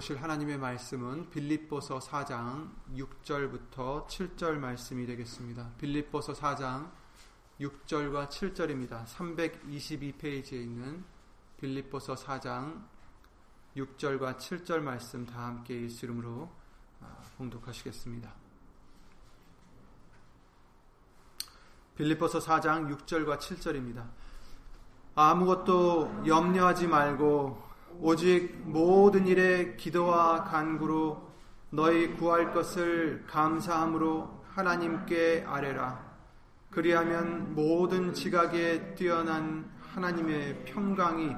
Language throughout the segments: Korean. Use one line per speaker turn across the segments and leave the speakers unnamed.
보실 하나님의 말씀은 빌립보서 4장 6절부터 7절 말씀이 되겠습니다. 빌립보서 4장 6절과 7절입니다. 322페이지에 있는 빌립보서 4장 6절과 7절 말씀 다 함께 예수 이름으로 아, 봉독하시겠습니다. 빌립보서 4장 6절과 7절입니다. 아무것도 염려하지 말고 오직 모든 일에 기도와 간구로 너희 구할 것을 감사함으로 하나님께 아뢰라. 그리하면 모든 지각에 뛰어난 하나님의 평강이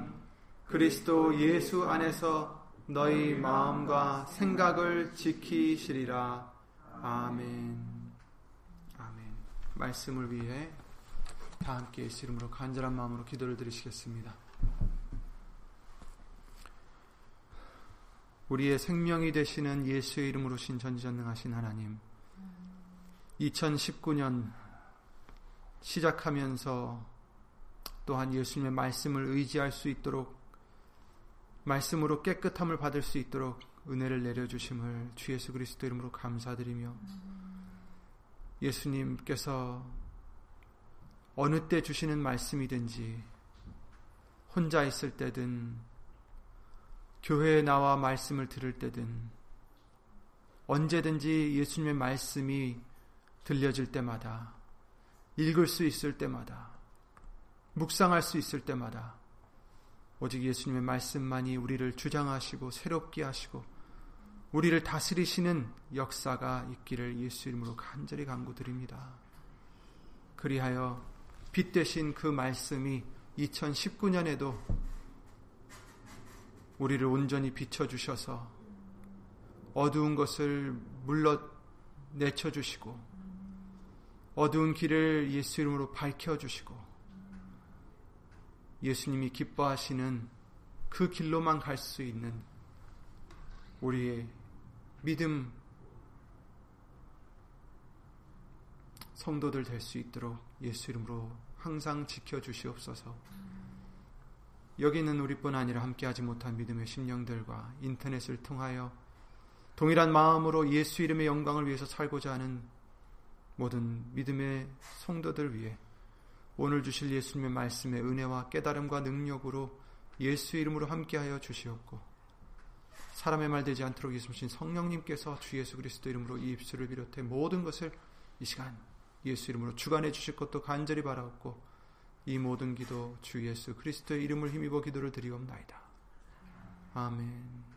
그리스도 예수 안에서 너희 마음과 생각을 지키시리라. 아멘. 아멘. 말씀을 위해 다 함께 예수 이름으로 간절한 마음으로 기도를 드리시겠습니다. 우리의 생명이 되시는 예수의 이름으로 신 전지전능하신 하나님 2019년 시작하면서 또한 예수님의 말씀을 의지할 수 있도록 말씀으로 깨끗함을 받을 수 있도록 은혜를 내려주심을 주 예수 그리스도 이름으로 감사드리며 예수님께서 어느 때 주시는 말씀이든지 혼자 있을 때든 교회에 나와 말씀을 들을 때든 언제든지 예수님의 말씀이 들려질 때마다 읽을 수 있을 때마다 묵상할 수 있을 때마다 오직 예수님의 말씀만이 우리를 주장하시고 새롭게 하시고 우리를 다스리시는 역사가 있기를 예수 이름으로 간절히 간구드립니다. 그리하여 빛 대신 그 말씀이 2019년에도 우리를 온전히 비춰주셔서 어두운 것을 물러 내쳐주시고 어두운 길을 예수 이름으로 밝혀주시고 예수님이 기뻐하시는 그 길로만 갈 수 있는 우리의 믿음 성도들 될 수 있도록 예수 이름으로 항상 지켜주시옵소서. 여기 있는 우리뿐 아니라 함께하지 못한 믿음의 심령들과 인터넷을 통하여 동일한 마음으로 예수 이름의 영광을 위해서 살고자 하는 모든 믿음의 성도들 위해 오늘 주실 예수님의 말씀의 은혜와 깨달음과 능력으로 예수 이름으로 함께하여 주시옵고 사람의 말 되지 않도록 예수님 성령님께서 주 예수 그리스도 이름으로 이 입술을 비롯해 모든 것을 이 시간 예수 이름으로 주관해 주실 것도 간절히 바라옵고 이 모든 기도 주 예수 그리스도의 이름을 힘입어 기도를 드리옵나이다. 아멘.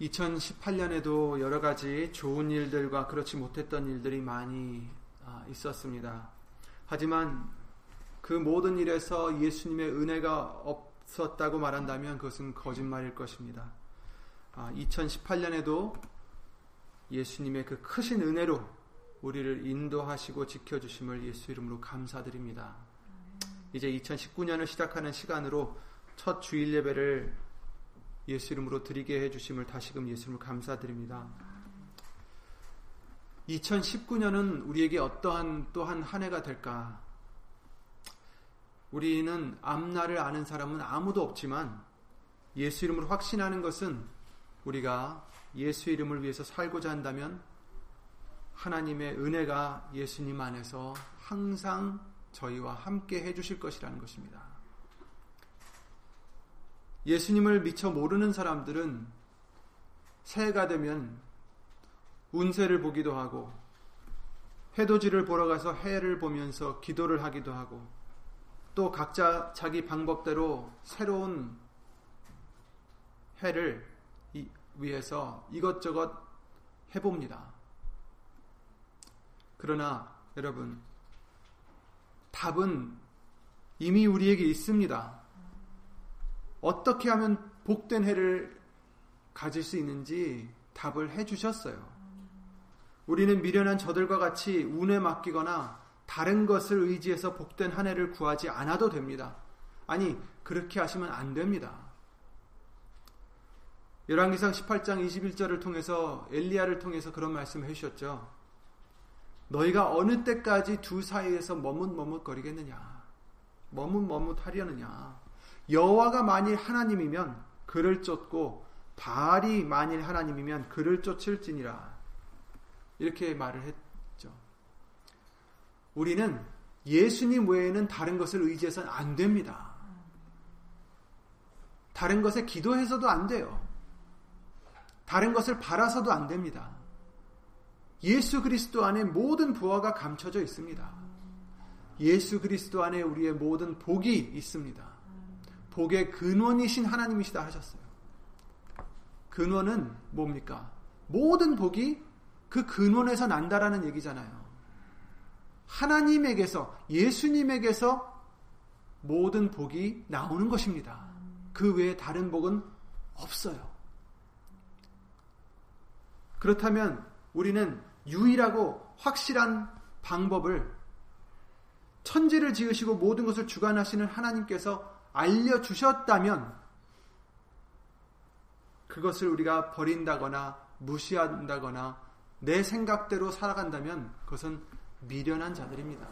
2018년에도 여러 가지 좋은 일들과 그렇지 못했던 일들이 많이 아, 있었습니다. 하지만 그 모든 일에서 예수님의 은혜가 없었다고 말한다면 그것은 거짓말일 것입니다. 2018년에도 아, 예수님의 그 크신 은혜로 우리를 인도하시고 지켜주심을 예수 이름으로 감사드립니다. 이제 2019년을 시작하는 시간으로 첫 주일 예배를 예수 이름으로 드리게 해주심을 다시금 예수 이름으로 감사드립니다. 2019년은 우리에게 어떠한 또한 한 해가 될까? 우리는 앞날을 아는 사람은 아무도 없지만 예수 이름으로 확신하는 것은 우리가 예수 이름을 위해서 살고자 한다면 하나님의 은혜가 예수님 안에서 항상 저희와 함께 해주실 것이라는 것입니다. 예수님을 미처 모르는 사람들은 새해가 되면 운세를 보기도 하고 해돋이를 보러 가서 해를 보면서 기도를 하기도 하고 또 각자 자기 방법대로 새로운 해를 위해서 이것저것 해봅니다. 그러나 여러분, 답은 이미 우리에게 있습니다. 어떻게 하면 복된 해를 가질 수 있는지 답을 해주셨어요. 우리는 미련한 저들과 같이 운에 맡기거나 다른 것을 의지해서 복된 한 해를 구하지 않아도 됩니다. 아니, 그렇게 하시면 안 됩니다. 열왕기상 18장 21절을 통해서 엘리야를 통해서 그런 말씀을 해주셨죠. 너희가 어느 때까지 두 사이에서 머뭇머뭇거리겠느냐? 머뭇머뭇하려느냐? 여호와가 만일 하나님이면 그를 쫓고 바알이 만일 하나님이면 그를 쫓을지니라. 이렇게 말을 했죠. 우리는 예수님 외에는 다른 것을 의지해서는 안 됩니다. 다른 것에 기도해서도 안 돼요. 다른 것을 바라서도 안 됩니다. 예수 그리스도 안에 모든 부활가 감춰져 있습니다. 예수 그리스도 안에 우리의 모든 복이 있습니다. 복의 근원이신 하나님이시다 하셨어요. 근원은 뭡니까? 모든 복이 그 근원에서 난다라는 얘기잖아요. 하나님에게서, 예수님에게서 모든 복이 나오는 것입니다. 그 외에 다른 복은 없어요. 그렇다면 우리는 유일하고 확실한 방법을 천지를 지으시고 모든 것을 주관하시는 하나님께서 알려주셨다면 그것을 우리가 버린다거나 무시한다거나 내 생각대로 살아간다면 그것은 미련한 자들입니다.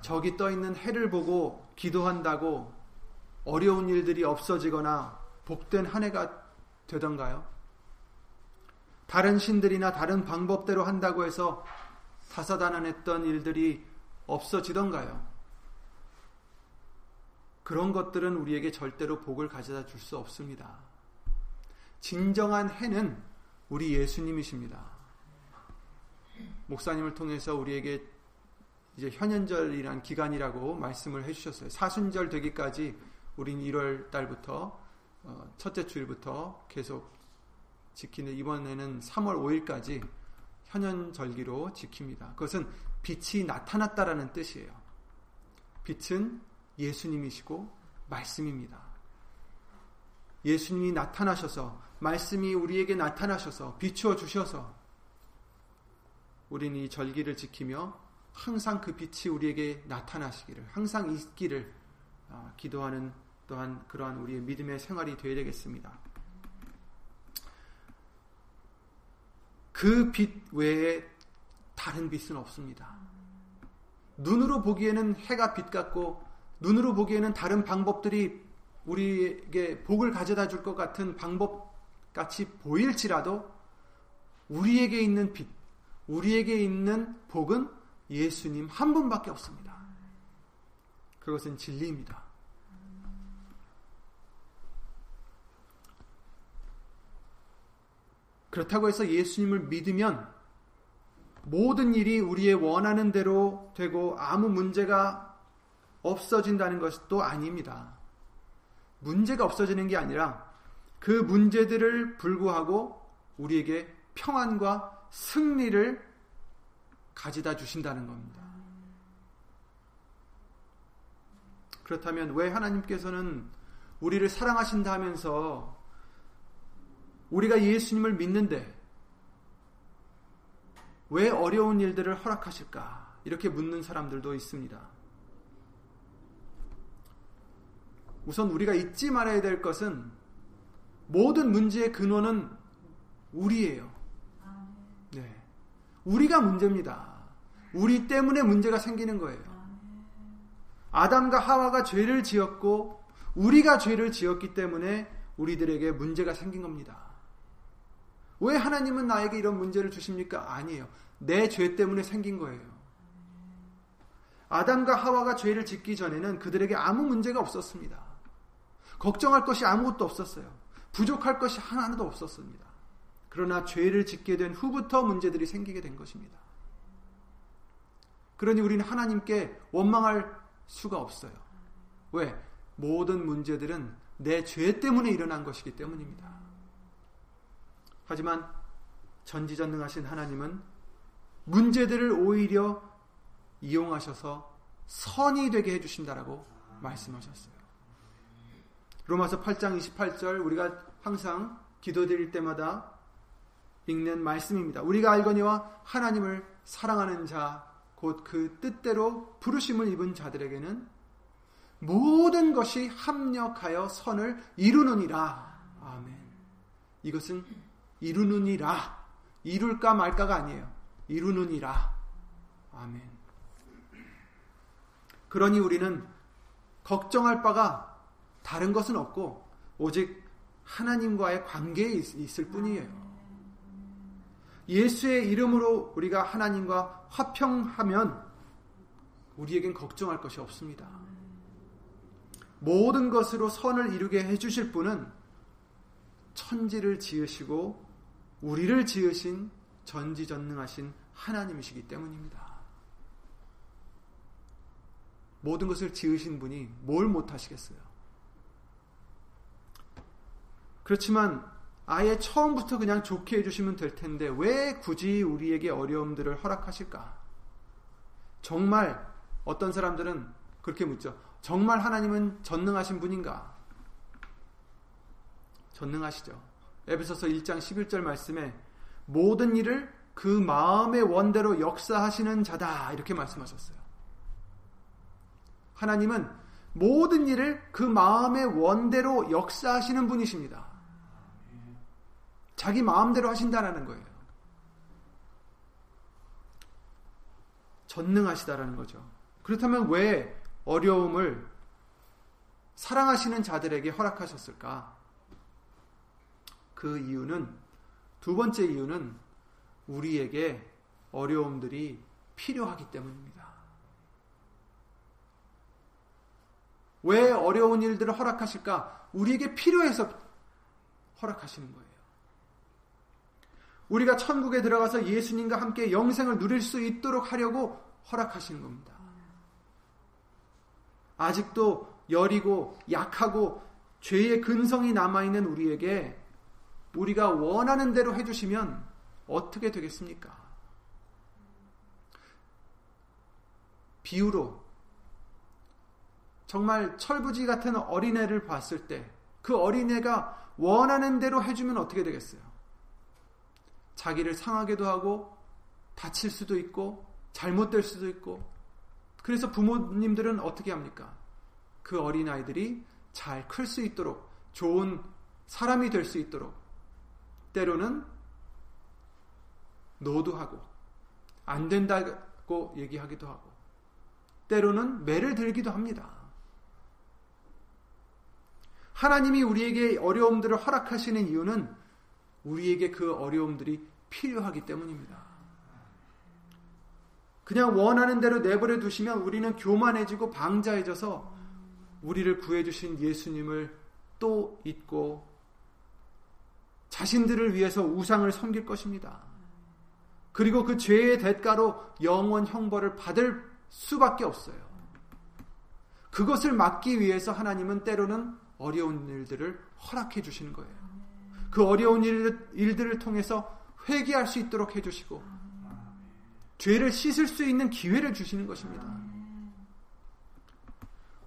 저기 떠 있는 해를 보고 기도한다고 어려운 일들이 없어지거나 복된 한 해가 되던가요? 다른 신들이나 다른 방법대로 한다고 해서 다사다난했던 일들이 없어지던가요? 그런 것들은 우리에게 절대로 복을 가져다 줄 수 없습니다. 진정한 해는 우리 예수님이십니다. 목사님을 통해서 우리에게 이제 현연절이란 기간이라고 말씀을 해주셨어요. 사순절 되기까지 우린 1월 달부터 어, 첫째 주일부터 계속 지키는 이번에는 3월 5일까지 현연절기로 지킵니다. 그것은 빛이 나타났다라는 뜻이에요. 빛은 예수님이시고 말씀입니다. 예수님이 나타나셔서 말씀이 우리에게 나타나셔서 비추어 주셔서 우리는 이 절기를 지키며 항상 그 빛이 우리에게 나타나시기를 항상 있기를 아, 기도하는 또한 그러한 우리의 믿음의 생활이 되어야 되겠습니다. 그 빛 외에 다른 빛은 없습니다. 눈으로 보기에는 해가 빛 같고 눈으로 보기에는 다른 방법들이 우리에게 복을 가져다 줄 것 같은 방법 같이 보일지라도 우리에게 있는 빛, 우리에게 있는 복은 예수님 한 분밖에 없습니다. 그것은 진리입니다. 그렇다고 해서 예수님을 믿으면 모든 일이 우리의 원하는 대로 되고 아무 문제가 없어진다는 것도 아닙니다. 문제가 없어지는 게 아니라 그 문제들을 불구하고 우리에게 평안과 승리를 가져다 주신다는 겁니다. 그렇다면 왜 하나님께서는 우리를 사랑하신다 하면서 우리가 예수님을 믿는데 왜 어려운 일들을 허락하실까? 이렇게 묻는 사람들도 있습니다. 우선 우리가 잊지 말아야 될 것은 모든 문제의 근원은 우리예요. 네. 우리가 문제입니다. 우리 때문에 문제가 생기는 거예요. 아담과 하와가 죄를 지었고 우리가 죄를 지었기 때문에 우리들에게 문제가 생긴 겁니다. 왜 하나님은 나에게 이런 문제를 주십니까? 아니에요. 내 죄 때문에 생긴 거예요. 아담과 하와가 죄를 짓기 전에는 그들에게 아무 문제가 없었습니다. 걱정할 것이 아무것도 없었어요. 부족할 것이 하나도 없었습니다. 그러나 죄를 짓게 된 후부터 문제들이 생기게 된 것입니다. 그러니 우리는 하나님께 원망할 수가 없어요. 왜? 모든 문제들은 내 죄 때문에 일어난 것이기 때문입니다. 하지만 전지전능하신 하나님은 문제들을 오히려 이용하셔서 선이 되게 해주신다라고 말씀하셨어요. 로마서 8장 28절 우리가 항상 기도드릴 때마다 읽는 말씀입니다. 우리가 알거니와 하나님을 사랑하는 자, 곧 그 뜻대로 부르심을 입은 자들에게는 모든 것이 합력하여 선을 이루느니라. 아멘. 이것은 이루느니라. 이룰까 말까가 아니에요. 이루느니라. 아멘. 그러니 우리는 걱정할 바가 다른 것은 없고 오직 하나님과의 관계에 있을 뿐이에요. 예수의 이름으로 우리가 하나님과 화평하면 우리에겐 걱정할 것이 없습니다. 모든 것으로 선을 이루게 해주실 분은 천지를 지으시고 우리를 지으신 전지전능하신 하나님이시기 때문입니다. 모든 것을 지으신 분이 뭘 못하시겠어요? 그렇지만 아예 처음부터 그냥 좋게 해주시면 될 텐데 왜 굳이 우리에게 어려움들을 허락하실까? 정말 어떤 사람들은 그렇게 묻죠. 정말 하나님은 전능하신 분인가? 전능하시죠. 에베소서 1장 11절 말씀에 모든 일을 그 마음의 원대로 역사하시는 자다 이렇게 말씀하셨어요. 하나님은 모든 일을 그 마음의 원대로 역사하시는 분이십니다. 자기 마음대로 하신다라는 거예요. 전능하시다라는 거죠. 그렇다면 왜 어려움을 사랑하시는 자들에게 허락하셨을까? 그 이유는 두 번째 이유는 우리에게 어려움들이 필요하기 때문입니다. 왜 어려운 일들을 허락하실까? 우리에게 필요해서 허락하시는 거예요. 우리가 천국에 들어가서 예수님과 함께 영생을 누릴 수 있도록 하려고 허락하시는 겁니다. 아직도 여리고 약하고 죄의 근성이 남아있는 우리에게 우리가 원하는 대로 해주시면 어떻게 되겠습니까? 비유로 정말 철부지 같은 어린애를 봤을 때 그 어린애가 원하는 대로 해주면 어떻게 되겠어요? 자기를 상하게도 하고 다칠 수도 있고 잘못될 수도 있고 그래서 부모님들은 어떻게 합니까? 그 어린아이들이 잘 클 수 있도록 좋은 사람이 될 수 있도록 때로는 노도 하고 안 된다고 얘기하기도 하고 때로는 매를 들기도 합니다. 하나님이 우리에게 어려움들을 허락하시는 이유는 우리에게 그 어려움들이 필요하기 때문입니다. 그냥 원하는 대로 내버려 두시면 우리는 교만해지고 방자해져서 우리를 구해주신 예수님을 또 잊고 자신들을 위해서 우상을 섬길 것입니다. 그리고 그 죄의 대가로 영원 형벌을 받을 수밖에 없어요. 그것을 막기 위해서 하나님은 때로는 어려운 일들을 허락해 주시는 거예요. 그 어려운 일들을 통해서 회개할 수 있도록 해주시고 죄를 씻을 수 있는 기회를 주시는 것입니다.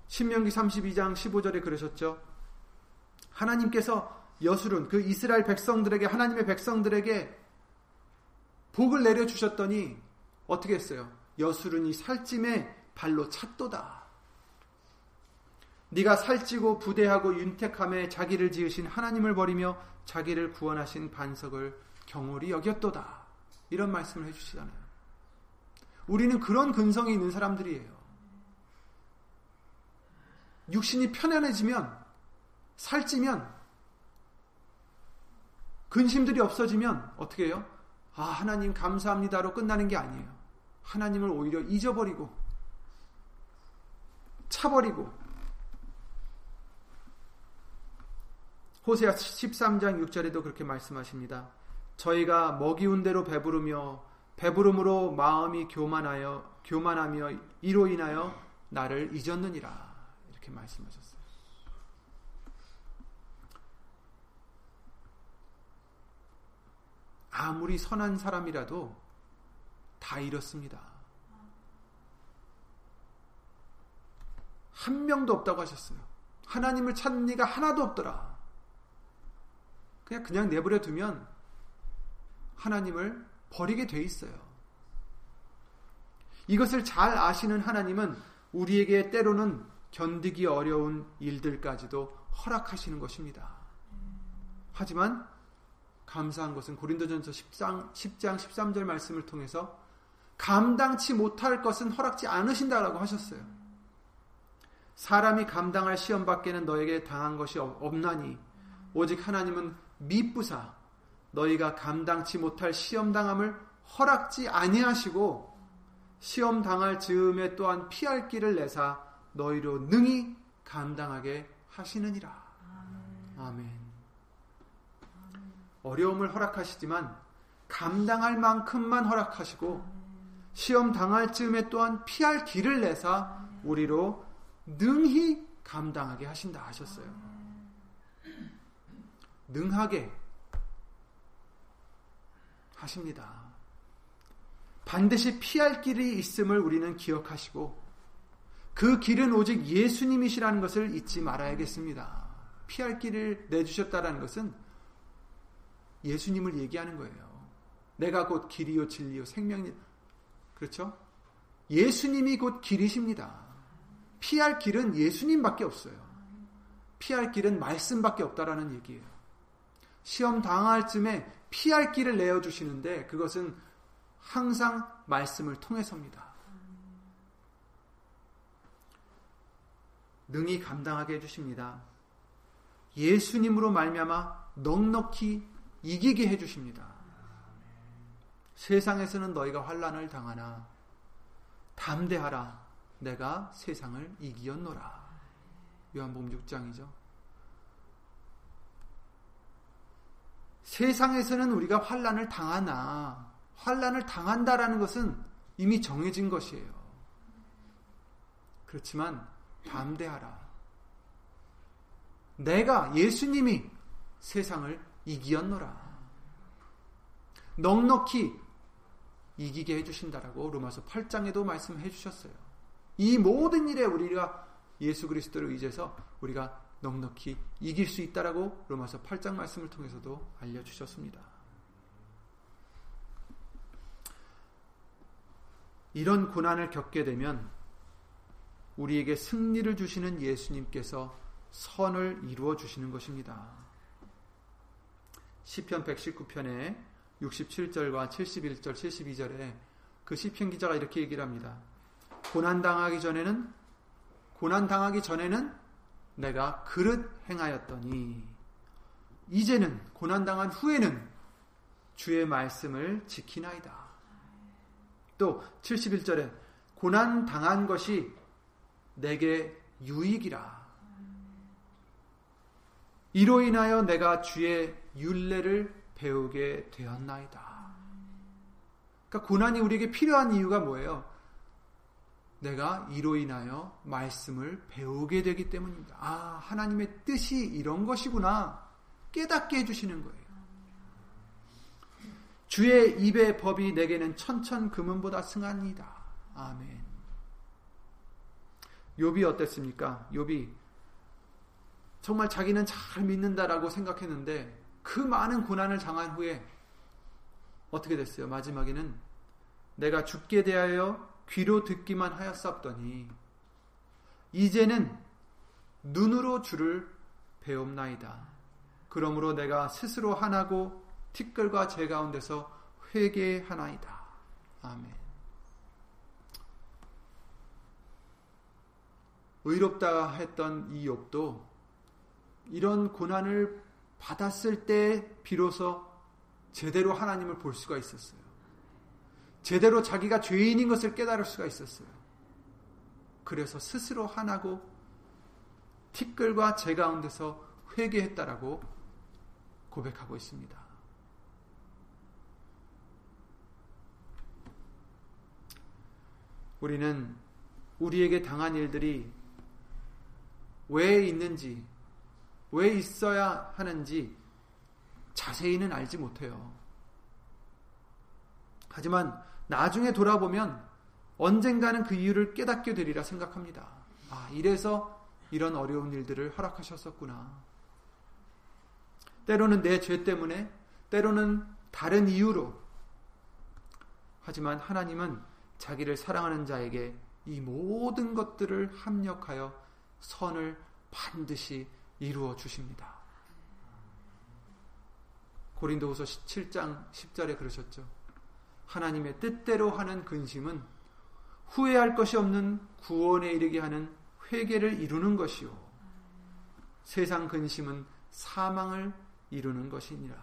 신명기 32장 15절에 그러셨죠. 하나님께서 여술은 그 이스라엘 백성들에게 하나님의 백성들에게 복을 내려 주셨더니 어떻게 했어요? 여술은 이 살찜에 발로 찼도다. 네가 살찌고 부대하고 윤택함에 자기를 지으신 하나님을 버리며 자기를 구원하신 반석을 경홀히 여겼도다. 이런 말씀을 해주시잖아요. 우리는 그런 근성이 있는 사람들이에요. 육신이 편안해지면, 살찌면, 근심들이 없어지면 어떻게 해요? 아, 하나님 감사합니다로 끝나는 게 아니에요. 하나님을 오히려 잊어버리고, 차버리고, 호세아 13장 6절에도 그렇게 말씀하십니다. 저희가 먹이운 대로 배부르며 배부름으로 마음이 교만하여 교만하며 이로 인하여 나를 잊었느니라 이렇게 말씀하셨어요. 아무리 선한 사람이라도 다 이렇습니다. 한 명도 없다고 하셨어요. 하나님을 찾는 이가 하나도 없더라. 그냥 그냥 내버려 두면 하나님을 버리게 돼 있어요. 이것을 잘 아시는 하나님은 우리에게 때로는 견디기 어려운 일들까지도 허락하시는 것입니다. 하지만 감사한 것은 고린도전서 10장, 10장 13절 말씀을 통해서 감당치 못할 것은 허락지 않으신다라고 하셨어요. 사람이 감당할 시험 밖에는 너에게 당한 것이 없나니 오직 하나님은 미쁘사 너희가 감당치 못할 시험 당함을 허락지 아니하시고 시험 당할 즈음에 또한 피할 길을 내사 너희로 능히 감당하게 하시느니라. 아멘. 어려움을 허락하시지만 감당할 만큼만 허락하시고 시험 당할 즈음에 또한 피할 길을 내사 우리로 능히 감당하게 하신다 하셨어요. 능하게 하십니다. 반드시 피할 길이 있음을 우리는 기억하시고 그 길은 오직 예수님이시라는 것을 잊지 말아야겠습니다. 피할 길을 내주셨다라는 것은 예수님을 얘기하는 거예요. 내가 곧 길이요 진리요 생명이 그렇죠? 예수님이 곧 길이십니다. 피할 길은 예수님밖에 없어요. 피할 길은 말씀밖에 없다라는 얘기예요. 시험 당할 쯤에 피할 길을 내어 주시는데 그것은 항상 말씀을 통해서입니다. 능히 감당하게 해 주십니다. 예수님으로 말미암아 넉넉히 이기게 해 주십니다. 세상에서는 너희가 환란을 당하나 담대하라 내가 세상을 이기었노라. 요한복음 6장이죠. 세상에서는 우리가 환란을 당하나 환란을 당한다라는 것은 이미 정해진 것이에요. 그렇지만 담대하라. 내가 예수님이 세상을 이기었노라. 넉넉히 이기게 해주신다라고 로마서 8장에도 말씀해 주셨어요. 이 모든 일에 우리가 예수 그리스도를 의지해서 우리가 넉넉히 이길 수 있다라고 로마서 8장 말씀을 통해서도 알려주셨습니다. 이런 고난을 겪게 되면 우리에게 승리를 주시는 예수님께서 선을 이루어 주시는 것입니다. 시편 119편에 67절과 71절, 72절에 그 시편 기자가 이렇게 얘기를 합니다. 고난 당하기 전에는 고난 당하기 전에는 내가 그릇 행하였더니 이제는 고난 당한 후에는 주의 말씀을 지키나이다. 또 71절에 고난 당한 것이 내게 유익이라. 이로 인하여 내가 주의 윤례를 배우게 되었나이다. 그러니까 고난이 우리에게 필요한 이유가 뭐예요? 내가 이로 인하여 말씀을 배우게 되기 때문입니다. 아, 하나님의 뜻이 이런 것이구나. 깨닫게 해주시는 거예요. 주의 입의 법이 내게는 천천 금은보다 승하니다. 아멘. 욥이 어땠습니까? 욥이 정말 자기는 잘 믿는다라고 생각했는데 그 많은 고난을 당한 후에 어떻게 됐어요? 마지막에는 내가 죽게 대하여 귀로 듣기만 하였사더니 이제는 눈으로 주를 배움나이다. 그러므로 내가 스스로 하나고 티끌과 제 가운데서 회개하나이다. 아멘. 의롭다 했던 이 욥도 이런 고난을 받았을 때 비로소 제대로 하나님을 볼 수가 있었어요. 제대로 자기가 죄인인 것을 깨달을 수가 있었어요. 그래서 스스로 하나고 티끌과 제 가운데서 회개했다라고 고백하고 있습니다. 우리는 우리에게 당한 일들이 왜 있는지, 왜 있어야 하는지 자세히는 알지 못해요. 하지만 나중에 돌아보면 언젠가는 그 이유를 깨닫게 되리라 생각합니다. 아, 이래서 이런 어려운 일들을 허락하셨었구나. 때로는 내 죄 때문에, 때로는 다른 이유로. 하지만 하나님은 자기를 사랑하는 자에게 이 모든 것들을 합력하여 선을 반드시 이루어 주십니다. 고린도후서 7장 10절에 그러셨죠. 하나님의 뜻대로 하는 근심은 후회할 것이 없는 구원에 이르게 하는 회개를 이루는 것이요. 세상 근심은 사망을 이루는 것이니라.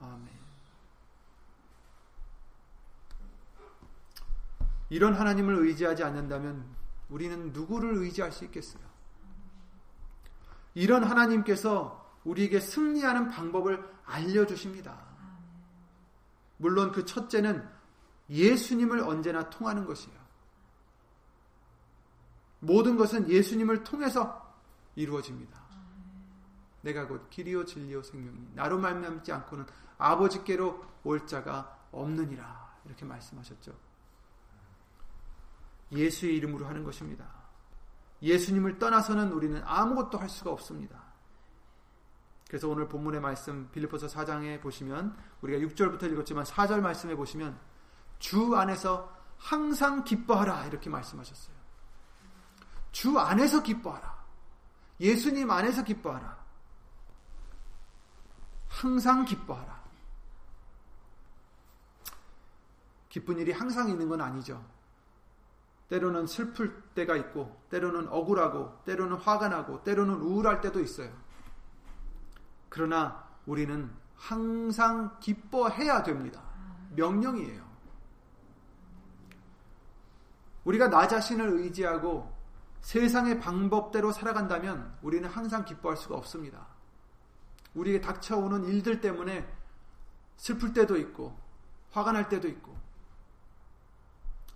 아멘. 이런 하나님을 의지하지 않는다면 우리는 누구를 의지할 수 있겠어요? 이런 하나님께서 우리에게 승리하는 방법을 알려주십니다. 물론 그 첫째는 예수님을 언제나 통하는 것이에요. 모든 것은 예수님을 통해서 이루어집니다. 내가 곧 길이요 진리요 생명이 나로 말미암지 않고는 아버지께로 올 자가 없느니라 이렇게 말씀하셨죠. 예수의 이름으로 하는 것입니다. 예수님을 떠나서는 우리는 아무것도 할 수가 없습니다. 그래서 오늘 본문의 말씀 빌립보서 4장에 보시면 우리가 6절부터 읽었지만 4절 말씀에 보시면 주 안에서 항상 기뻐하라 이렇게 말씀하셨어요. 주 안에서 기뻐하라. 예수님 안에서 기뻐하라. 항상 기뻐하라. 기쁜 일이 항상 있는 건 아니죠. 때로는 슬플 때가 있고, 때로는 억울하고, 때로는 화가 나고, 때로는 우울할 때도 있어요. 그러나 우리는 항상 기뻐해야 됩니다. 명령이에요. 우리가 나 자신을 의지하고 세상의 방법대로 살아간다면 우리는 항상 기뻐할 수가 없습니다. 우리에게 닥쳐오는 일들 때문에 슬플 때도 있고 화가 날 때도 있고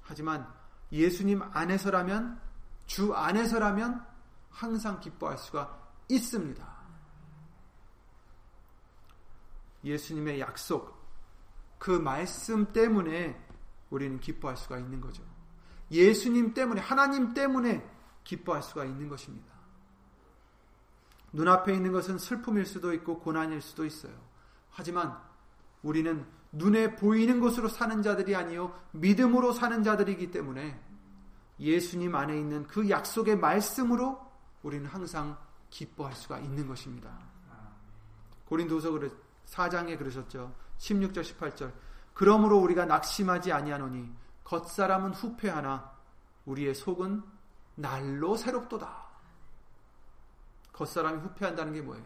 하지만 예수님 안에서라면 주 안에서라면 항상 기뻐할 수가 있습니다. 예수님의 약속 그 말씀 때문에 우리는 기뻐할 수가 있는 거죠. 예수님 때문에 하나님 때문에 기뻐할 수가 있는 것입니다. 눈앞에 있는 것은 슬픔일 수도 있고 고난일 수도 있어요. 하지만 우리는 눈에 보이는 것으로 사는 자들이 아니요 믿음으로 사는 자들이기 때문에 예수님 안에 있는 그 약속의 말씀으로 우리는 항상 기뻐할 수가 있는 것입니다. 고린도서 4장에 그러셨죠. 16절 18절. 그러므로 우리가 낙심하지 아니하노니 겉사람은 후패하나 우리의 속은 날로 새롭도다. 겉사람이 후패한다는 게 뭐예요?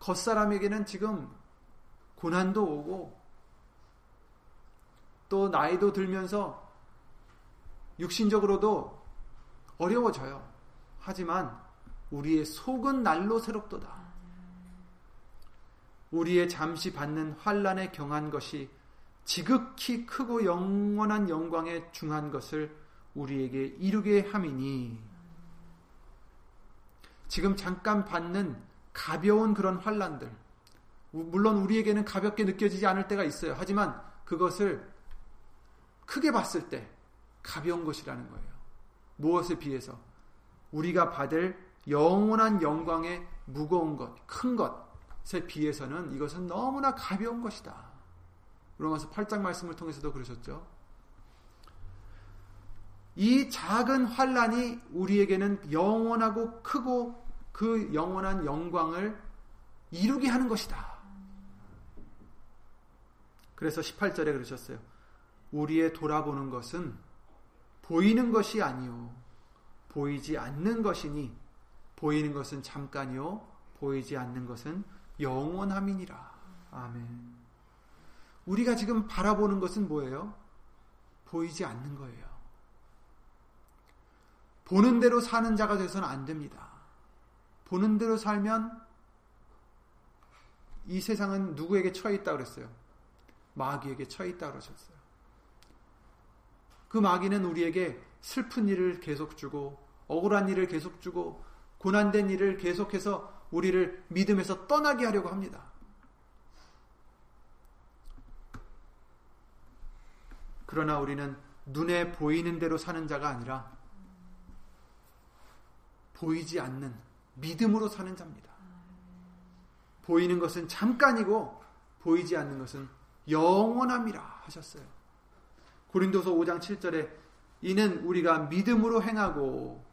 겉사람에게는 지금 고난도 오고 또 나이도 들면서 육신적으로도 어려워져요. 하지만 우리의 속은 날로 새롭도다. 우리의 잠시 받는 환란에 경한 것이 지극히 크고 영원한 영광에 중한 것을 우리에게 이루게 함이니 지금 잠깐 받는 가벼운 그런 환란들 물론 우리에게는 가볍게 느껴지지 않을 때가 있어요. 하지만 그것을 크게 봤을 때 가벼운 것이라는 거예요. 무엇에 비해서 우리가 받을 영원한 영광의 무거운 것, 큰 것에 비해서는 이것은 너무나 가벼운 것이다. 로마서 8장 말씀을 통해서도 그러셨죠. 이 작은 환란이 우리에게는 영원하고 크고 그 영원한 영광을 이루게 하는 것이다. 그래서 18절에 그러셨어요. 우리의 돌아보는 것은 보이는 것이 아니요 보이지 않는 것이니 보이는 것은 잠깐이요 보이지 않는 것은 영원함이니라. 아멘. 우리가 지금 바라보는 것은 뭐예요? 보이지 않는 거예요. 보는 대로 사는 자가 돼서는 안 됩니다. 보는 대로 살면 이 세상은 누구에게 처해 있다 그랬어요? 마귀에게 처해 있다 그러셨어요. 그 마귀는 우리에게 슬픈 일을 계속 주고 억울한 일을 계속 주고 고난된 일을 계속해서 우리를 믿음에서 떠나게 하려고 합니다. 그러나 우리는 눈에 보이는 대로 사는 자가 아니라 보이지 않는 믿음으로 사는 자입니다. 보이는 것은 잠깐이고 보이지 않는 것은 영원함이라 하셨어요. 고린도서 5장 7절에 이는 우리가 믿음으로 행하고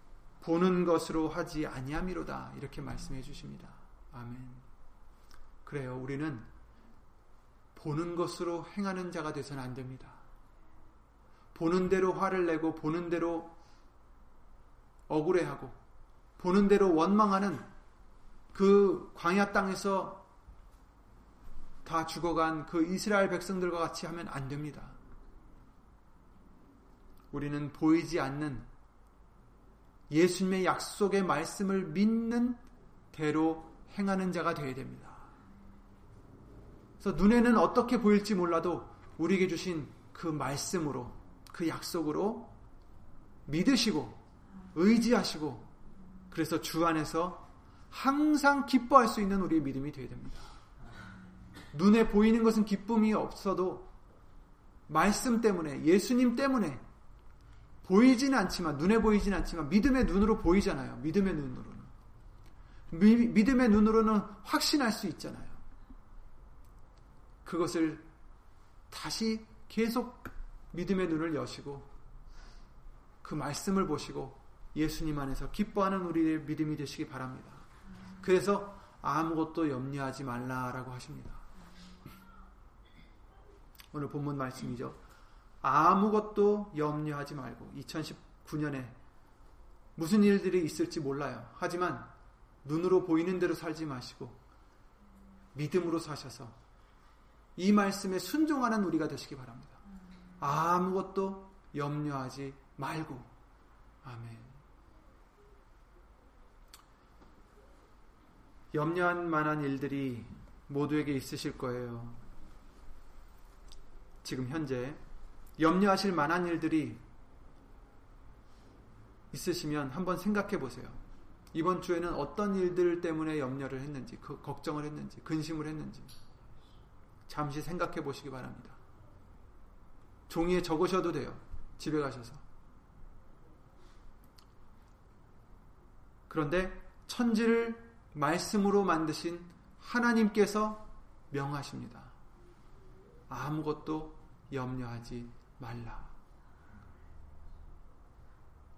보는 것으로 하지 아니함이로다 이렇게 말씀해 주십니다. 아멘. 그래요. 우리는 보는 것으로 행하는 자가 되서는 안 됩니다. 보는 대로 화를 내고 보는 대로 억울해하고 보는 대로 원망하는 그 광야 땅에서 다 죽어간 그 이스라엘 백성들과 같이 하면 안 됩니다. 우리는 보이지 않는 예수님의 약속의 말씀을 믿는 대로 행하는 자가 되어야 됩니다. 그래서 눈에는 어떻게 보일지 몰라도 우리에게 주신 그 말씀으로 그 약속으로 믿으시고 의지하시고 그래서 주 안에서 항상 기뻐할 수 있는 우리의 믿음이 되어야 됩니다. 눈에 보이는 것은 기쁨이 없어도 말씀 때문에 예수님 때문에 보이지는 않지만 눈에 보이지는 않지만 믿음의 눈으로 보이잖아요. 믿음의 눈으로는 미, 믿음의 눈으로는 확신할 수 있잖아요. 그것을 다시 계속 믿음의 눈을 여시고 그 말씀을 보시고 예수님 안에서 기뻐하는 우리의 믿음이 되시기 바랍니다. 그래서 아무것도 염려하지 말라라고 하십니다. 오늘 본문 말씀이죠. 아무것도 염려하지 말고 2019년에 무슨 일들이 있을지 몰라요. 하지만 눈으로 보이는 대로 살지 마시고 믿음으로 사셔서 이 말씀에 순종하는 우리가 되시기 바랍니다. 아무것도 염려하지 말고. 아멘. 염려한 만한 일들이 모두에게 있으실 거예요. 지금 현재 염려하실 만한 일들이 있으시면 한번 생각해 보세요. 이번 주에는 어떤 일들 때문에 염려를 했는지, 그 걱정을 했는지, 근심을 했는지. 잠시 생각해 보시기 바랍니다. 종이에 적으셔도 돼요. 집에 가셔서. 그런데 천지를 말씀으로 만드신 하나님께서 명하십니다. 아무것도 염려하지 말라.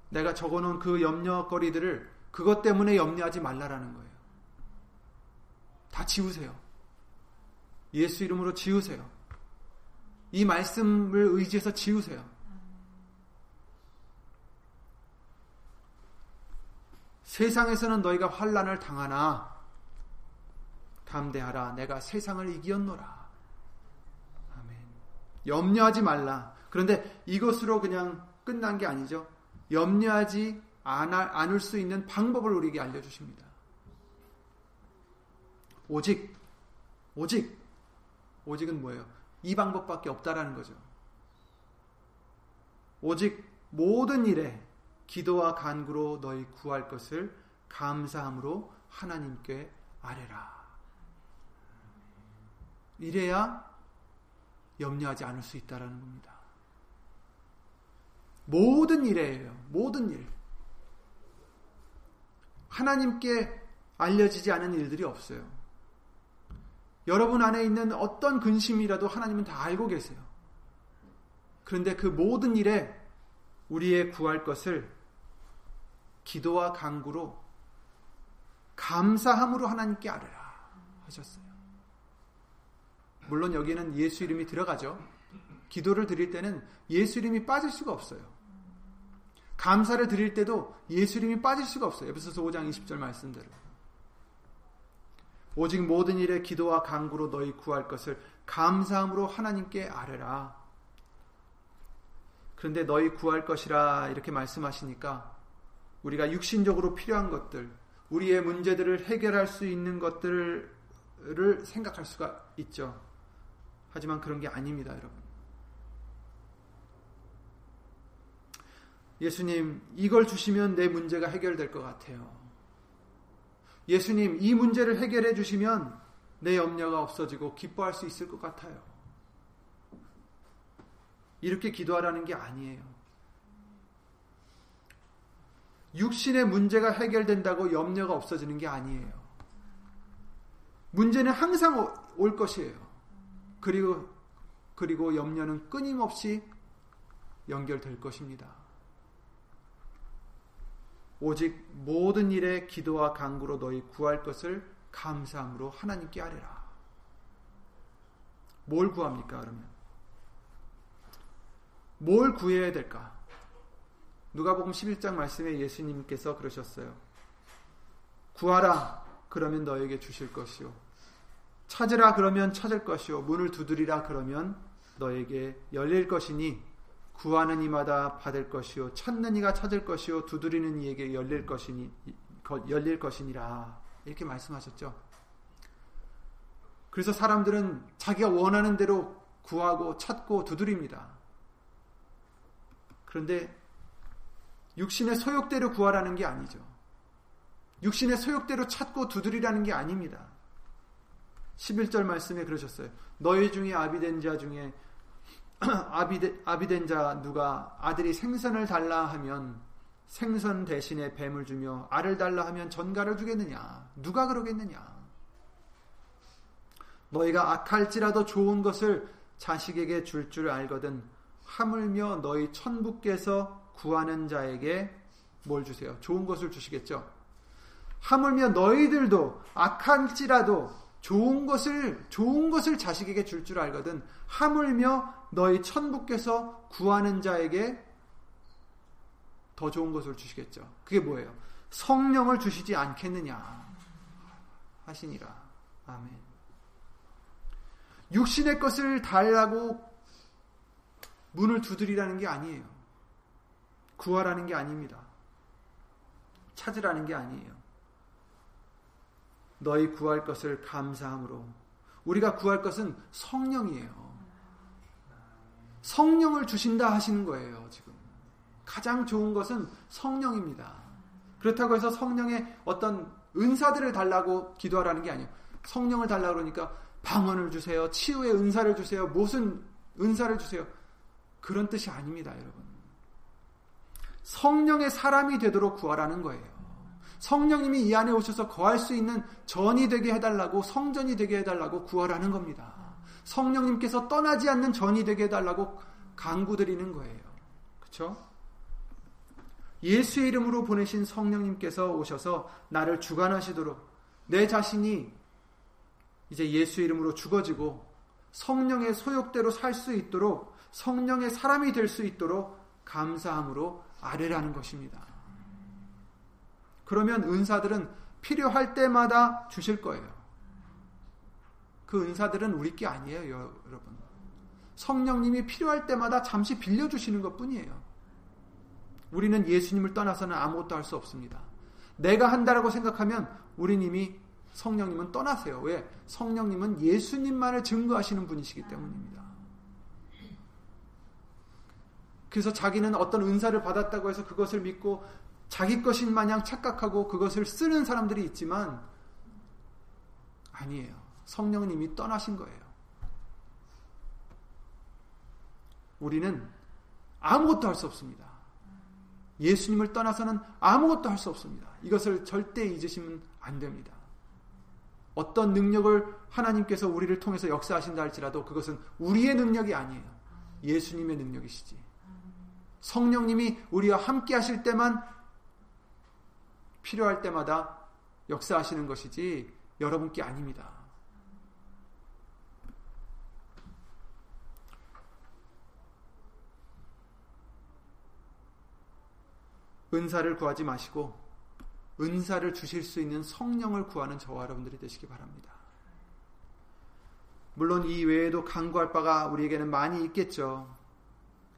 내가 적어놓은 그 염려거리들을 그것 때문에 염려하지 말라라는 거예요. 다 지우세요. 예수 이름으로 지우세요. 이 말씀을 의지해서 지우세요. 세상에서는 너희가 환란을 당하나 담대하라 내가 세상을 이기었노라. 염려하지 말라. 그런데 이것으로 그냥 끝난 게 아니죠. 염려하지 않을 수 있는 방법을 우리에게 알려주십니다. 오직, 오직 오직은 뭐예요? 이 방법밖에 없다라는 거죠. 오직 모든 일에 기도와 간구로 너희 구할 것을 감사함으로 하나님께 아뢰라. 이래야 염려하지 않을 수 있다라는 겁니다. 모든 일에요. 모든 일. 하나님께 알려지지 않은 일들이 없어요. 여러분 안에 있는 어떤 근심이라도 하나님은 다 알고 계세요. 그런데 그 모든 일에 우리의 구할 것을 기도와 강구로 감사함으로 하나님께 아뢰라 하셨어요. 물론 여기는 예수 이름이 들어가죠. 기도를 드릴 때는 예수 이름이 빠질 수가 없어요. 감사를 드릴 때도 예수 이름이 빠질 수가 없어요. 에베소서 5장 20절 말씀대로. 오직 모든 일에 기도와 간구로 너희 구할 것을 감사함으로 하나님께 아뢰라. 그런데 너희 구할 것이라 이렇게 말씀하시니까 우리가 육신적으로 필요한 것들, 우리의 문제들을 해결할 수 있는 것들을 생각할 수가 있죠. 하지만 그런 게 아닙니다, 여러분. 예수님, 이걸 주시면 내 문제가 해결될 것 같아요. 예수님, 이 문제를 해결해 주시면 내 염려가 없어지고 기뻐할 수 있을 것 같아요. 이렇게 기도하라는 게 아니에요. 육신의 문제가 해결된다고 염려가 없어지는 게 아니에요. 문제는 항상 올 것이에요. 그리고, 그리고 염려는 끊임없이 연결될 것입니다. 오직 모든 일에 기도와 간구로 너희 구할 것을 감사함으로 하나님께 아뢰라. 뭘 구합니까, 그러면? 뭘 구해야 될까? 누가복음 11장 말씀에 예수님께서 그러셨어요. 구하라 그러면 너에게 주실 것이요 찾으라 그러면 찾을 것이요 문을 두드리라 그러면 너에게 열릴 것이니 구하는 이마다 받을 것이요 찾는 이가 찾을 것이요 두드리는 이에게 열릴 것이니 열릴 것이니라 이렇게 말씀하셨죠. 그래서 사람들은 자기가 원하는 대로 구하고 찾고 두드립니다. 그런데 육신의 소욕대로 구하라는 게 아니죠. 육신의 소욕대로 찾고 두드리라는 게 아닙니다. 11절 말씀에 그러셨어요. 너희 중에 아비된 자 중에 아비된, 아비된 자 누가 아들이 생선을 달라 하면 생선 대신에 뱀을 주며 알을 달라 하면 전갈을 주겠느냐? 누가 그러겠느냐? 너희가 악할지라도 좋은 것을 자식에게 줄줄 줄 알거든 하물며 너희 천부께서 구하는 자에게 뭘 주세요? 좋은 것을 주시겠죠. 하물며 너희들도 악할지라도 좋은 것을 좋은 것을 자식에게 줄줄 줄 알거든 하물며 너희 천부께서 구하는 자에게 더 좋은 것을 주시겠죠. 그게 뭐예요? 성령을 주시지 않겠느냐 하시니라. 아멘. 육신의 것을 달라고 문을 두드리라는 게 아니에요. 구하라는 게 아닙니다. 찾으라는 게 아니에요. 너희 구할 것을 감사함으로 우리가 구할 것은 성령이에요. 성령을 주신다 하시는 거예요, 지금. 가장 좋은 것은 성령입니다. 그렇다고 해서 성령의 어떤 은사들을 달라고 기도하라는 게 아니에요. 성령을 달라고 그러니까 방언을 주세요. 치유의 은사를 주세요. 무슨 은사를 주세요. 그런 뜻이 아닙니다, 여러분. 성령의 사람이 되도록 구하라는 거예요. 성령님이 이 안에 오셔서 거할 수 있는 전이 되게 해달라고 성전이 되게 해달라고 구하라는 겁니다. 성령님께서 떠나지 않는 전이 되게 해달라고 강구드리는 거예요. 그렇죠? 예수의 이름으로 보내신 성령님께서 오셔서 나를 주관하시도록 내 자신이 이제 예수 이름으로 죽어지고 성령의 소욕대로 살 수 있도록 성령의 사람이 될 수 있도록 감사함으로 아뢰라는 것입니다. 그러면 은사들은 필요할 때마다 주실 거예요. 그 은사들은 우리 게 아니에요, 여러분. 성령님이 필요할 때마다 잠시 빌려주시는 것 뿐이에요. 우리는 예수님을 떠나서는 아무것도 할 수 없습니다. 내가 한다라고 생각하면 우리 님이 성령님은 떠나세요. 왜? 성령님은 예수님만을 증거하시는 분이시기 때문입니다. 그래서 자기는 어떤 은사를 받았다고 해서 그것을 믿고 자기 것인 마냥 착각하고 그것을 쓰는 사람들이 있지만 아니에요. 성령님이 떠나신 거예요. 우리는 아무것도 할 수 없습니다. 예수님을 떠나서는 아무것도 할 수 없습니다. 이것을 절대 잊으시면 안 됩니다. 어떤 능력을 하나님께서 우리를 통해서 역사하신다 할지라도 그것은 우리의 능력이 아니에요. 예수님의 능력이시지. 성령님이 우리와 함께 하실 때만 필요할 때마다 역사하시는 것이지 여러분께 아닙니다. 은사를 구하지 마시고 은사를 주실 수 있는 성령을 구하는 저와 여러분들이 되시기 바랍니다. 물론 이 외에도 강구할 바가 우리에게는 많이 있겠죠.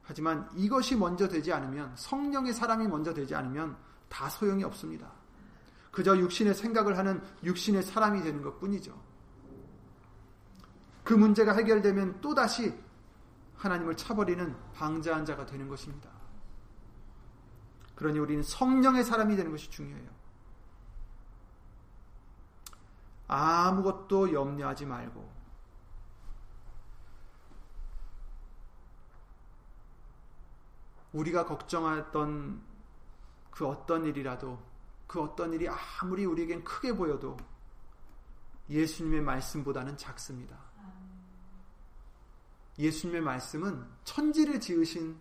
하지만 이것이 먼저 되지 않으면 성령의 사람이 먼저 되지 않으면 다 소용이 없습니다. 그저 육신의 생각을 하는 육신의 사람이 되는 것 뿐이죠. 그 문제가 해결되면 또다시 하나님을 차버리는 방자한 자가 되는 것입니다. 그러니 우리는 성령의 사람이 되는 것이 중요해요. 아무것도 염려하지 말고 우리가 걱정했던 그 어떤 일이라도 그 어떤 일이 아무리 우리에겐 크게 보여도 예수님의 말씀보다는 작습니다. 예수님의 말씀은 천지를 지으신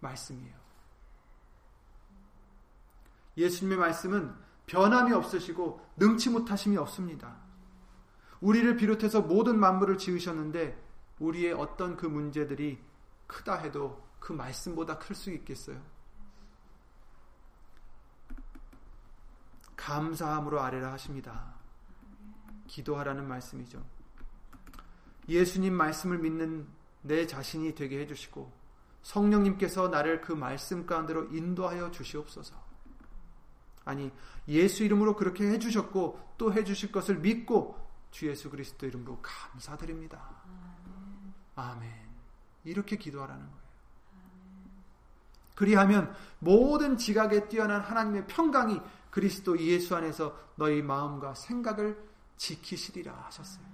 말씀이에요. 예수님의 말씀은 변함이 없으시고 능치 못하심이 없습니다. 우리를 비롯해서 모든 만물을 지으셨는데 우리의 어떤 그 문제들이 크다 해도 그 말씀보다 클 수 있겠어요? 감사함으로 아뢰라 하십니다. 기도하라는 말씀이죠. 예수님 말씀을 믿는 내 자신이 되게 해주시고 성령님께서 나를 그 말씀 가운데로 인도하여 주시옵소서. 아니 예수 이름으로 그렇게 해주셨고 또 해주실 것을 믿고 주 예수 그리스도 이름으로 감사드립니다. 아멘. 이렇게 기도하라는 거예요. 그리하면 모든 지각에 뛰어난 하나님의 평강이 그리스도 예수 안에서 너희 마음과 생각을 지키시리라 하셨어요.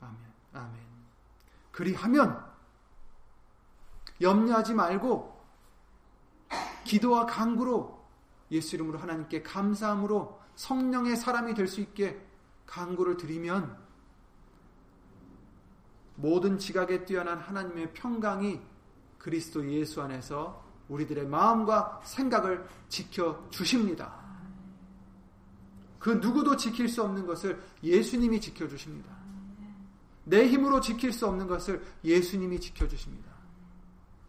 아멘. 아멘. 그리하면 염려하지 말고 기도와 간구로 예수 이름으로 하나님께 감사함으로 성령의 사람이 될 수 있게 간구를 드리면 모든 지각에 뛰어난 하나님의 평강이 그리스도 예수 안에서 우리들의 마음과 생각을 지켜 주십니다. 그 누구도 지킬 수 없는 것을 예수님이 지켜 주십니다. 내 힘으로 지킬 수 없는 것을 예수님이 지켜 주십니다.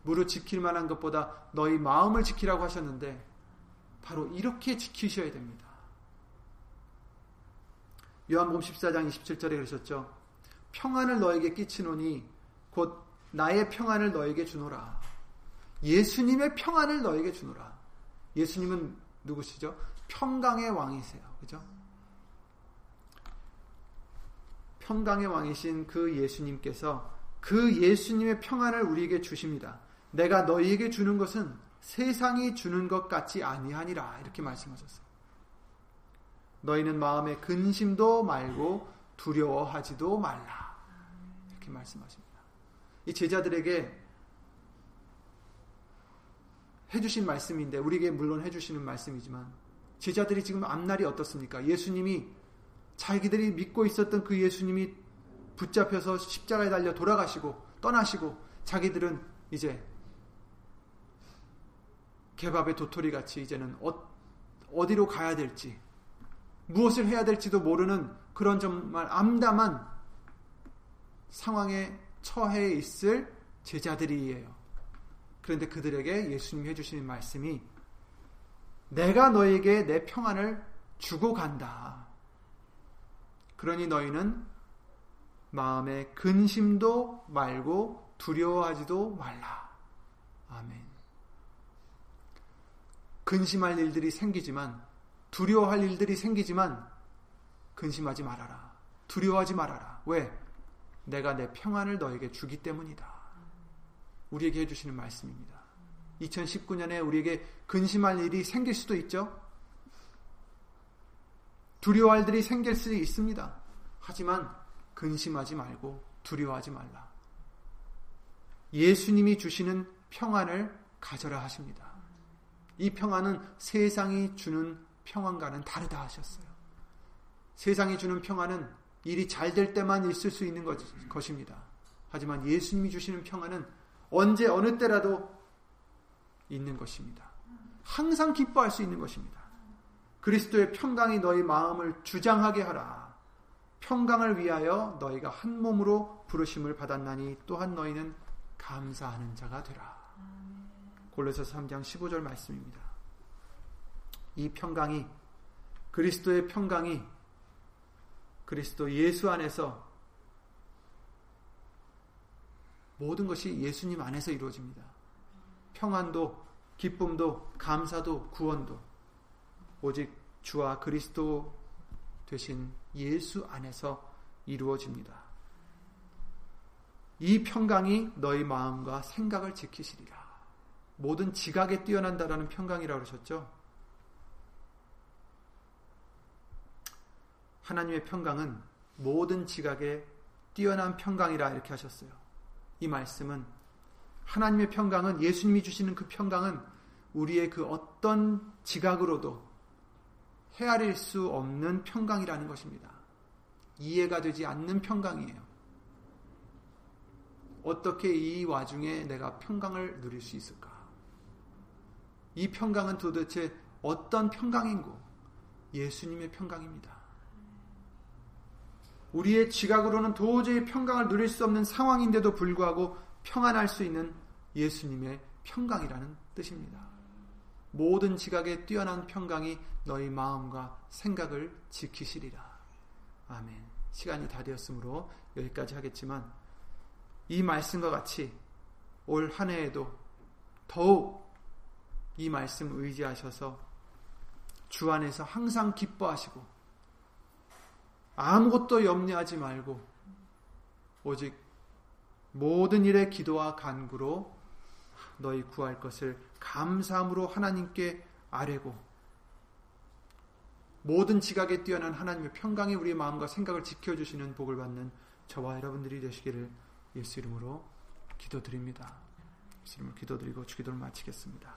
무릇 지킬 만한 것보다 너희 마음을 지키라고 하셨는데 바로 이렇게 지키셔야 됩니다. 요한복음 14장 27절에 그러셨죠. 평안을 너에게 끼치노니 곧 나의 평안을 너에게 주노라. 예수님의 평안을 너에게 주노라. 예수님은 누구시죠? 평강의 왕이세요. 그죠? 평강의 왕이신 그 예수님께서 그 예수님의 평안을 우리에게 주십니다. 내가 너희에게 주는 것은 세상이 주는 것 같지 아니하니라. 이렇게 말씀하셨어요. 너희는 마음에 근심도 말고 두려워하지도 말라. 이렇게 말씀하십니다. 이 제자들에게 해주신 말씀인데, 우리에게 물론 해주시는 말씀이지만, 제자들이 지금 앞날이 어떻습니까? 예수님이 자기들이 믿고 있었던 그 예수님이 붙잡혀서 십자가에 달려 돌아가시고 떠나시고 자기들은 이제 개밥의 도토리 같이 이제는 어, 디로 가야 될지 무엇을 해야 될지도 모르는 그런 정말 암담한 상황에 처해 있을 제자들이에요. 그런데 그들에게 예수님이 해주시는 말씀이 내가 너에게 내 평안을 주고 간다. 그러니 너희는 마음에 근심도 말고 두려워하지도 말라. 아멘. 근심할 일들이 생기지만 두려워할 일들이 생기지만 근심하지 말아라. 두려워하지 말아라. 왜? 내가 내 평안을 너에게 주기 때문이다. 우리에게 해주시는 말씀입니다. 2019년에 우리에게 근심할 일이 생길 수도 있죠. 두려워할 일이 생길 수 있습니다. 하지만 근심하지 말고 두려워하지 말라. 예수님이 주시는 평안을 가져라 하십니다. 이 평안은 세상이 주는 평안과는 다르다 하셨어요. 세상이 주는 평안은 일이 잘 될 때만 있을 수 있는 것입니다. 하지만 예수님이 주시는 평안은 언제 어느 때라도 있는 것입니다. 항상 기뻐할 수 있는 것입니다. 그리스도의 평강이 너희 마음을 주장하게 하라. 평강을 위하여 너희가 한 몸으로 부르심을 받았나니 또한 너희는 감사하는 자가 되라. 골로새서 3장 15절 말씀입니다. 이 평강이 그리스도의 평강이 그리스도 예수 안에서 모든 것이 예수님 안에서 이루어집니다. 평안도, 기쁨도, 감사도, 구원도 오직 주와 그리스도 되신 예수 안에서 이루어집니다. 이 평강이 너희 마음과 생각을 지키시리라. 모든 지각에 뛰어난다라는 평강이라고 그러셨죠? 하나님의 평강은 모든 지각에 뛰어난 평강이라 이렇게 하셨어요. 이 말씀은 하나님의 평강은 예수님이 주시는 그 평강은 우리의 그 어떤 지각으로도 헤아릴 수 없는 평강이라는 것입니다. 이해가 되지 않는 평강이에요. 어떻게 이 와중에 내가 평강을 누릴 수 있을까? 이 평강은 도대체 어떤 평강인고? 예수님의 평강입니다. 우리의 지각으로는 도저히 평강을 누릴 수 없는 상황인데도 불구하고 평안할 수 있는 예수님의 평강이라는 뜻입니다. 모든 지각에 뛰어난 평강이 너희 마음과 생각을 지키시리라. 아멘. 시간이 다 되었으므로 여기까지 하겠지만 이 말씀과 같이 올 한 해에도 더욱 이 말씀 의지하셔서 주 안에서 항상 기뻐하시고 아무것도 염려하지 말고 오직 모든 일에 기도와 간구로 너희 구할 것을 감사함으로 하나님께 아뢰고 모든 지각에 뛰어난 하나님의 평강이 우리의 마음과 생각을 지켜주시는 복을 받는 저와 여러분들이 되시기를 예수 이름으로 기도드립니다. 예수 이름으로 기도드리고 주기도를 마치겠습니다.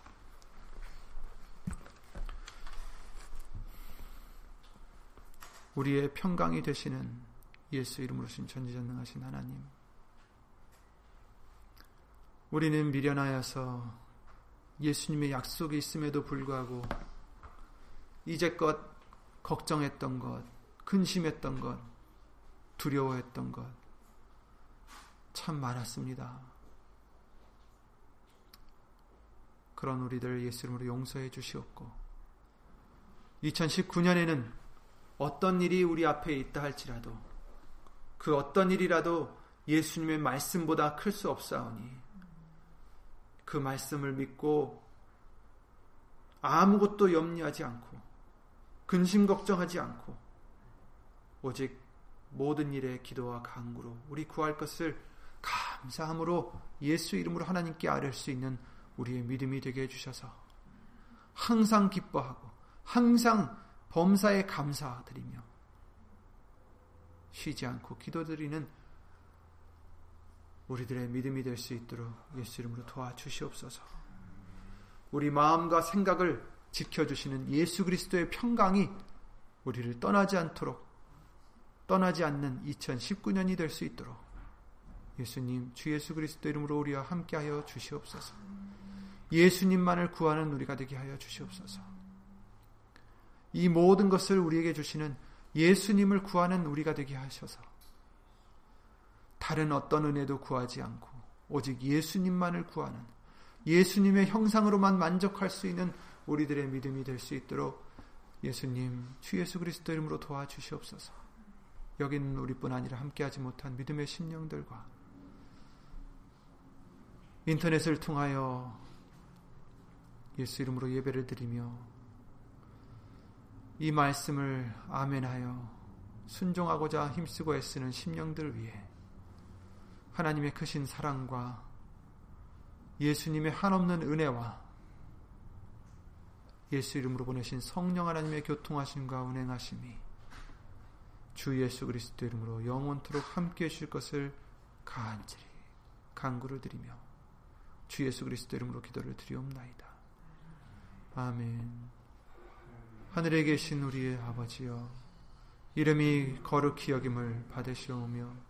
우리의 평강이 되시는 예수 이름으로 신 전지전능하신 하나님 우리는 미련하여서 예수님의 약속이 있음에도 불구하고 이제껏 걱정했던 것, 근심했던 것, 두려워했던 것, 참 많았습니다. 그런 우리들 예수 이름으로 용서해 주시옵고, 2019년에는 어떤 일이 우리 앞에 있다 할지라도, 그 어떤 일이라도 예수님의 말씀보다 클 수 없사오니, 그 말씀을 믿고 아무것도 염려하지 않고 근심 걱정하지 않고 오직 모든 일에 기도와 간구로 우리 구할 것을 감사함으로 예수 이름으로 하나님께 아뢰 수 있는 우리의 믿음이 되게 해주셔서 항상 기뻐하고 항상 범사에 감사드리며 쉬지 않고 기도드리는 우리들의 믿음이 될 수 있도록 예수 이름으로 도와주시옵소서. 우리 마음과 생각을 지켜주시는 예수 그리스도의 평강이 우리를 떠나지 않도록 떠나지 않는 2019년이 될 수 있도록 예수님 주 예수 그리스도 이름으로 우리와 함께하여 주시옵소서. 예수님만을 구하는 우리가 되게 하여 주시옵소서. 이 모든 것을 우리에게 주시는 예수님을 구하는 우리가 되게 하셔서 다른 어떤 은혜도 구하지 않고 오직 예수님만을 구하는 예수님의 형상으로만 만족할 수 있는 우리들의 믿음이 될 수 있도록 예수님 주 예수 그리스도 이름으로 도와주시옵소서. 여기는 우리뿐 아니라 함께하지 못한 믿음의 심령들과 인터넷을 통하여 예수 이름으로 예배를 드리며 이 말씀을 아멘하여 순종하고자 힘쓰고 애쓰는 심령들 위해 하나님의 크신 사랑과 예수님의 한없는 은혜와 예수 이름으로 보내신 성령 하나님의 교통하심과 운행하심이 주 예수 그리스도 이름으로 영원토록 함께 해주실 것을 간절히 간구를 드리며 주 예수 그리스도 이름으로 기도를 드리옵나이다. 아멘. 하늘에 계신 우리의 아버지여 이름이 거룩히 여김을 받으시오며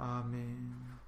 아멘.